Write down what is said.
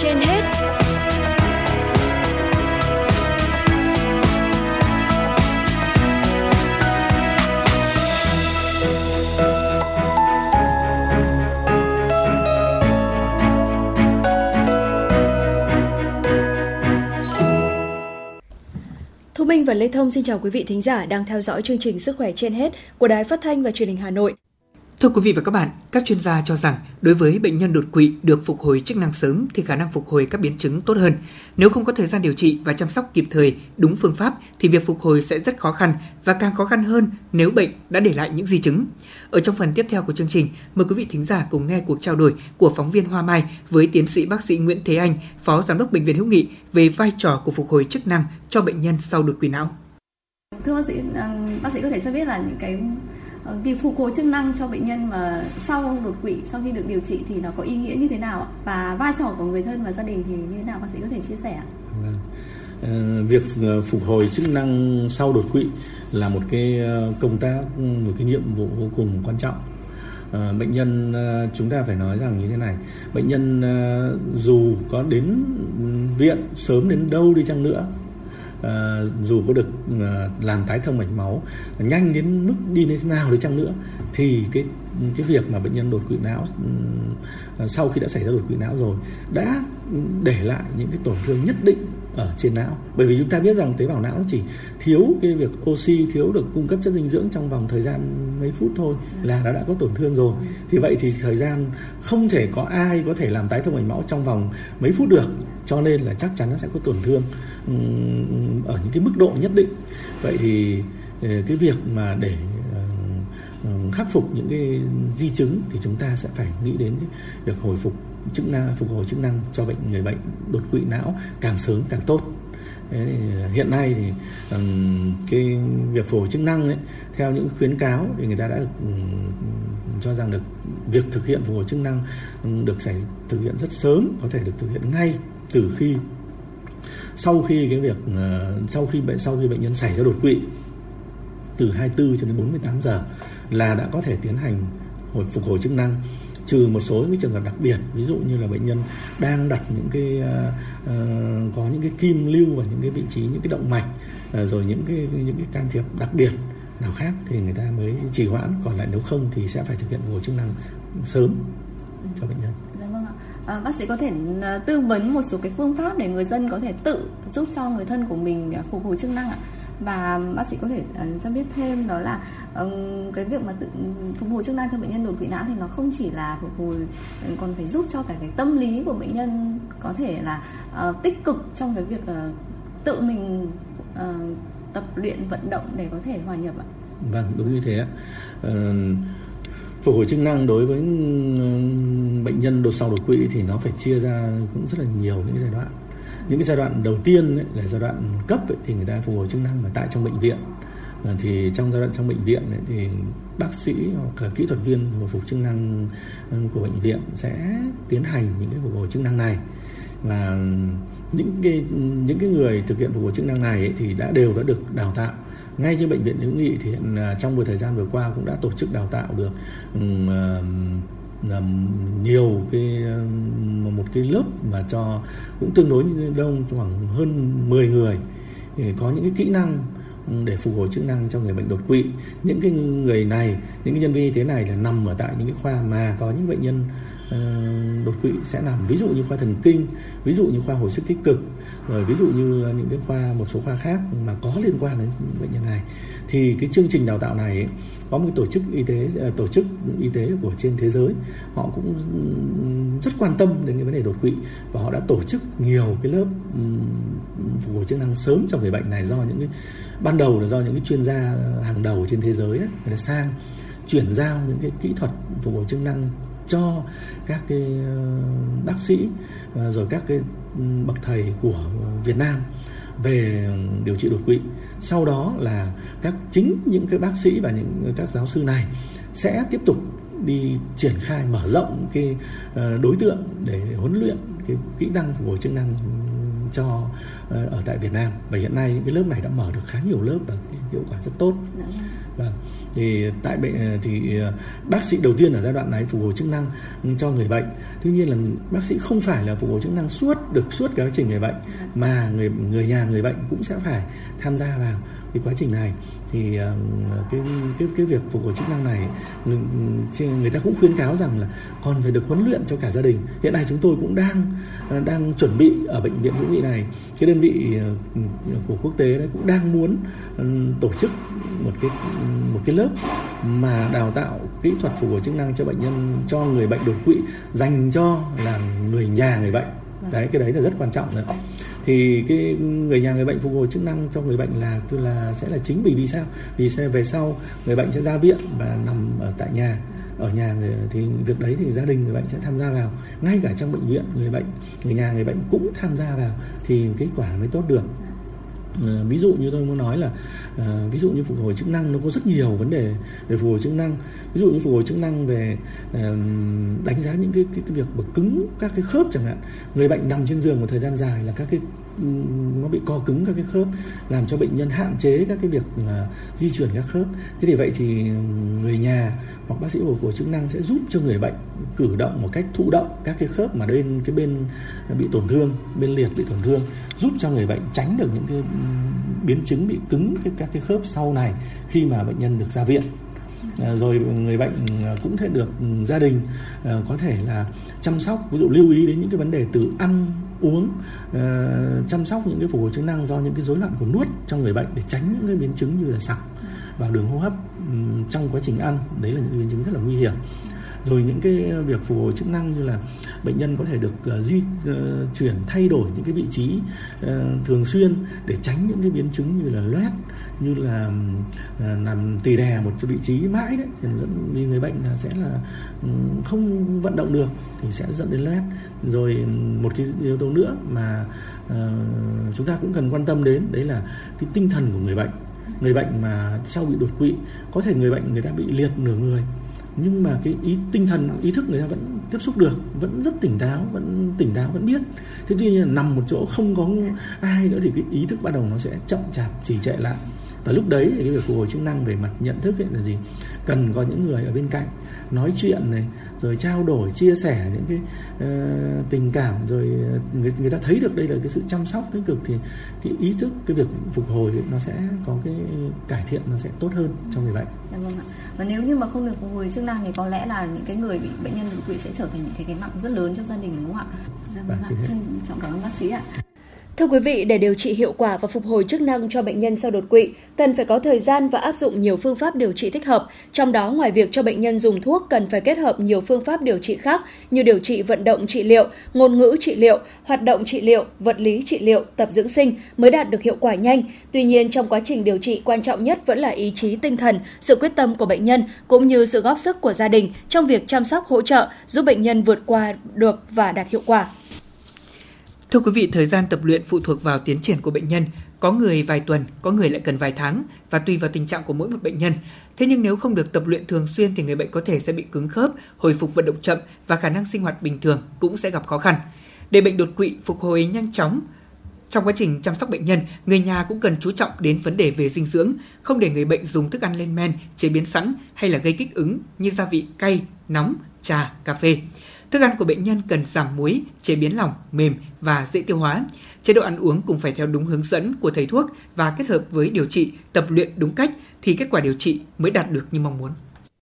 trên hết Thu Minh và Lê Thông xin chào quý vị thính giả đang theo dõi chương trình Sức khỏe trên hết của Đài Phát thanh và Truyền hình Hà Nội. Thưa quý vị và các bạn, các chuyên gia cho rằng đối với bệnh nhân đột quỵ được phục hồi chức năng sớm thì khả năng phục hồi các biến chứng tốt hơn. Nếu không có thời gian điều trị và chăm sóc kịp thời, đúng phương pháp thì việc phục hồi sẽ rất khó khăn và càng khó khăn hơn nếu bệnh đã để lại những di chứng. Ở trong phần tiếp theo của chương trình, mời quý vị thính giả cùng nghe cuộc trao đổi của phóng viên Hoa Mai với tiến sĩ bác sĩ Nguyễn Thế Anh, Phó Giám đốc Bệnh viện Hữu Nghị về vai trò của phục hồi chức năng cho bệnh nhân sau đột quỵ não. Thưa bác sĩ, à, bác sĩ có thể cho biết là những cái cái việc phục hồi chức năng cho bệnh nhân mà sau đột quỵ, sau khi được điều trị thì nó có ý nghĩa như thế nào và vai trò của người thân và gia đình thì như thế nào? Bác sĩ có thể chia sẻ vâng. Ờ, việc ờ, phục hồi chức năng sau đột quỵ là một cái công tác ừ, một cái nhiệm vụ vô cùng quan trọng. Bệnh nhân chúng ta phải nói rằng như thế này, bệnh nhân dù có đến ừ, viện sớm đến đâu đi chăng nữa uh, dù có được uh, làm tái thông mạch máu nhanh đến mức đi đến thế nào đi chăng nữa thì cái cái việc mà bệnh nhân đột quỵ não uh, sau khi đã xảy ra đột quỵ não rồi đã để lại những cái tổn thương nhất định ở trên não. Bởi vì chúng ta biết rằng tế bào não chỉ thiếu cái việc oxy thiếu được cung cấp chất dinh dưỡng trong vòng thời gian mấy phút thôi là nó đã có tổn thương rồi. Thì vậy thì thời gian không thể có ai có thể làm tái thông mạch máu trong vòng mấy phút được cho nên là chắc chắn nó sẽ có tổn thương ở những cái mức độ nhất định. Vậy thì ờ, cái việc mà để ờ, ờ, khắc phục những cái di chứng thì chúng ta sẽ phải nghĩ đến việc hồi phục chức năng, phục hồi chức năng cho bệnh, người bệnh đột quỵ não càng sớm càng tốt. Thế thì hiện nay thì cái việc phục hồi chức năng ấy, theo những khuyến cáo thì người ta đã cho rằng được việc thực hiện phục hồi chức năng được xảy thực hiện rất sớm, có thể được thực hiện ngay từ khi sau khi cái việc ờ, sau khi bệnh sau khi bệnh nhân xảy ra đột quỵ từ 24 cho đến 48 giờ là đã có thể tiến hành hồi phục hồi chức năng trừ một số những trường hợp đặc biệt ví dụ như là bệnh nhân đang đặt những cái uh, uh, có những cái kim lưu và những cái vị trí những cái động mạch uh, rồi những cái những cái can thiệp đặc biệt nào khác thì người ta mới trì hoãn còn lại nếu không thì sẽ phải thực hiện hồi chức năng sớm cho bệnh nhân. À, bác sĩ có thể ờ, tư vấn một số cái phương pháp để người dân có thể tự giúp cho người thân của mình ờ, phục hồi chức năng ạ. Và bác sĩ có thể uh, cho biết thêm đó là um, cái việc mà tự phục hồi chức năng cho bệnh nhân đột quỵ não thì nó không chỉ là phục hồi ừ, còn phải giúp cho cả cái tâm lý của bệnh nhân có thể là uh, tích cực trong cái việc uh, tự mình uh, tập luyện vận động để có thể hòa nhập ạ. Vâng đúng như thế ạ. Uh, phục hồi chức năng đối với ừ, bệnh nhân đột sau đột quỵ thì nó phải chia ra cũng rất là nhiều những giai đoạn. Những cái giai đoạn đầu tiên ấy, là giai đoạn cấp ấy, thì người ta phục hồi chức năng ở tại trong bệnh viện. Thì trong giai đoạn trong bệnh viện ấy, thì bác sĩ hoặc là kỹ thuật viên hồi phục chức năng ừ, của bệnh viện sẽ tiến hành những cái phục hồi chức năng này. Và những cái những cái người thực hiện phục hồi chức năng này ấy, thì đã đều đã được đào tạo ngay trên bệnh viện hữu nghị thì hiện à, trong một thời gian vừa qua cũng đã tổ chức đào tạo được um, nhiều cái một cái lớp mà cho cũng tương đối đông khoảng hơn 10 người. Để có những cái kỹ năng để phục hồi chức năng cho người bệnh đột quỵ. Những cái người này những cái nhân viên y tế này là nằm ở tại những cái khoa mà có những bệnh nhân Ờ, đột quỵ sẽ nằm ví dụ như khoa thần kinh ví dụ như khoa hồi sức tích cực rồi ví dụ như những cái khoa một số khoa khác mà có liên quan đến bệnh nhân này. Thì cái chương trình đào tạo này ấy, có một tổ chức y tế ờ, tổ chức y tế của trên thế giới họ cũng rất quan tâm đến cái vấn đề đột quỵ và họ đã tổ chức nhiều cái lớp phục hồi chức năng sớm cho người bệnh này do những cái ban đầu là do những cái chuyên gia hàng đầu trên thế giới ấy, người ta sang chuyển giao những cái kỹ thuật phục hồi chức năng cho các cái ờ, bác sĩ ờ, rồi các cái bậc thầy của Việt Nam về điều trị đột quỵ sau đó là các chính những cái bác sĩ và những các giáo sư này sẽ tiếp tục đi triển khai mở rộng cái ờ, đối tượng để huấn luyện cái kỹ năng phục hồi chức năng cho ở tại Việt Nam và hiện nay cái lớp này đã mở được khá nhiều lớp và hiệu quả rất tốt. Dạ vâng thì tại bệnh à, thì à, bác sĩ đầu tiên ở giai đoạn này phục hồi chức năng ừ, cho người bệnh. Tuy nhiên là bác sĩ không phải là phục hồi chức năng suốt, được suốt cái quá trình người bệnh, mà người người nhà người bệnh cũng sẽ phải tham gia vào cái quá trình này thì ờ, cái cái cái việc phục hồi chức năng này người, người ta cũng khuyến cáo rằng là còn phải được huấn luyện cho cả gia đình. Hiện nay chúng tôi cũng đang ờ, đang chuẩn bị ở bệnh viện hữu nghị này. Cái đơn vị ờ, của quốc tế đấy cũng đang muốn tổ chức một cái một cái lớp mà đào tạo kỹ thuật phục hồi chức năng cho bệnh nhân cho người bệnh đột quỵ dành cho là người nhà người bệnh. Đấy cái đấy là rất quan trọng nữa thì cái người nhà người bệnh phục hồi chức năng cho người bệnh là tức là sẽ là chính vì vì sao? Vì sẽ về sau người bệnh sẽ ra viện và nằm ở tại nhà. Ở nhà người, thì việc đấy thì gia đình người bệnh sẽ tham gia vào. Ngay cả trong bệnh viện người bệnh người nhà người bệnh cũng tham gia vào thì kết quả mới tốt được. Ờ, ví dụ như tôi muốn nói là ờ, ví dụ như phục hồi chức năng nó có rất nhiều vấn đề về phục hồi chức năng. Ví dụ như phục hồi chức năng về đánh giá những cái, cái cái việc bật cứng các cái khớp chẳng hạn. Người bệnh nằm trên giường một thời gian dài là các cái nó bị co cứng các cái khớp làm cho bệnh nhân hạn chế các cái việc uh, di chuyển các khớp. Thế thì vậy thì người nhà hoặc bác sĩ phục hồi chức năng sẽ giúp cho người bệnh cử động một cách thụ động các cái khớp mà bên cái bên bị tổn thương bên liệt bị tổn thương giúp cho người bệnh tránh được những cái biến chứng bị cứng cái các cái khớp sau này khi mà bệnh nhân được ra viện. Ờ, rồi người bệnh ờ, cũng thể được gia đình có thể là chăm sóc ví dụ lưu ý đến những cái vấn đề từ ăn uống uh, chăm sóc những cái phục hồi chức năng do những cái rối loạn của nuốt trong người bệnh để tránh những cái biến chứng như là sặc vào đường hô hấp trong quá trình ăn. Đấy là những biến chứng rất là nguy hiểm rồi những cái việc phục hồi chức năng như là bệnh nhân có thể được uh, di uh, chuyển thay đổi những cái vị trí uh, thường xuyên để tránh những cái biến chứng như là loét như là uh, làm tỳ đè một vị trí mãi đấy thì dẫn vì người bệnh là sẽ là um, không vận động được thì sẽ dẫn đến loét. Rồi một cái yếu tố nữa mà uh, chúng ta cũng cần quan tâm đến đấy là cái tinh thần của người bệnh. Người bệnh mà sau bị đột quỵ có thể người bệnh người ta bị liệt nửa người nhưng mà cái ý, tinh thần, ý thức người ta vẫn tiếp xúc được, vẫn rất tỉnh táo, vẫn tỉnh táo, vẫn biết. Thế tuy nhiên nằm một chỗ không có ai nữa thì cái ý thức bắt đầu nó sẽ chậm chạp, trì trệ lại và lúc đấy thì cái việc phục hồi chức năng về mặt nhận thức ấy là gì cần có những người ở bên cạnh nói chuyện này rồi trao đổi chia sẻ những cái uh, tình cảm rồi người, người ta thấy được đây là cái sự chăm sóc tích cực thì cái ý thức cái việc phục hồi nó sẽ có cái cải thiện nó sẽ tốt hơn cho người bệnh. Dạ vâng ạ. Và nếu như mà không được phục hồi chức năng thì có lẽ là những cái người bị bệnh nhân đột quỵ sẽ trở thành những cái gánh nặng rất lớn cho gia đình đúng không ạ? Dạ vâng, ạ. Xin trọng cảm ơn bác sĩ ạ. Thưa quý vị, để điều trị hiệu quả và phục hồi chức năng cho bệnh nhân sau đột quỵ, cần phải có thời gian và áp dụng nhiều phương pháp điều trị thích hợp. Trong đó, ngoài việc cho bệnh nhân dùng thuốc, cần phải kết hợp nhiều phương pháp điều trị khác như điều trị vận động trị liệu, ngôn ngữ trị liệu, hoạt động trị liệu, vật lý trị liệu, tập dưỡng sinh mới đạt được hiệu quả nhanh. Tuy nhiên, trong quá trình điều trị, quan trọng nhất vẫn là ý chí tinh thần, sự quyết tâm của bệnh nhân cũng như sự góp sức của gia đình trong việc chăm sóc hỗ trợ giúp bệnh nhân vượt qua được và đạt hiệu quả. Thưa quý vị, thời gian tập luyện phụ thuộc vào tiến triển của bệnh nhân. Có người vài tuần, có người lại cần vài tháng và tùy vào tình trạng của mỗi một bệnh nhân. Thế nhưng nếu không được tập luyện thường xuyên thì người bệnh có thể sẽ bị cứng khớp, hồi phục vận động chậm và khả năng sinh hoạt bình thường cũng sẽ gặp khó khăn. Để bệnh đột quỵ phục hồi nhanh chóng, trong quá trình chăm sóc bệnh nhân, người nhà cũng cần chú trọng đến vấn đề về dinh dưỡng, không để người bệnh dùng thức ăn lên men, chế biến sẵn hay là gây kích ứng như gia vị cay, nóng, trà, cà phê. Thức ăn của bệnh nhân cần giảm muối, chế biến lỏng, mềm và dễ tiêu hóa. Chế độ ăn uống cũng phải theo đúng hướng dẫn của thầy thuốc và kết hợp với điều trị, tập luyện đúng cách thì kết quả điều trị mới đạt được như mong muốn.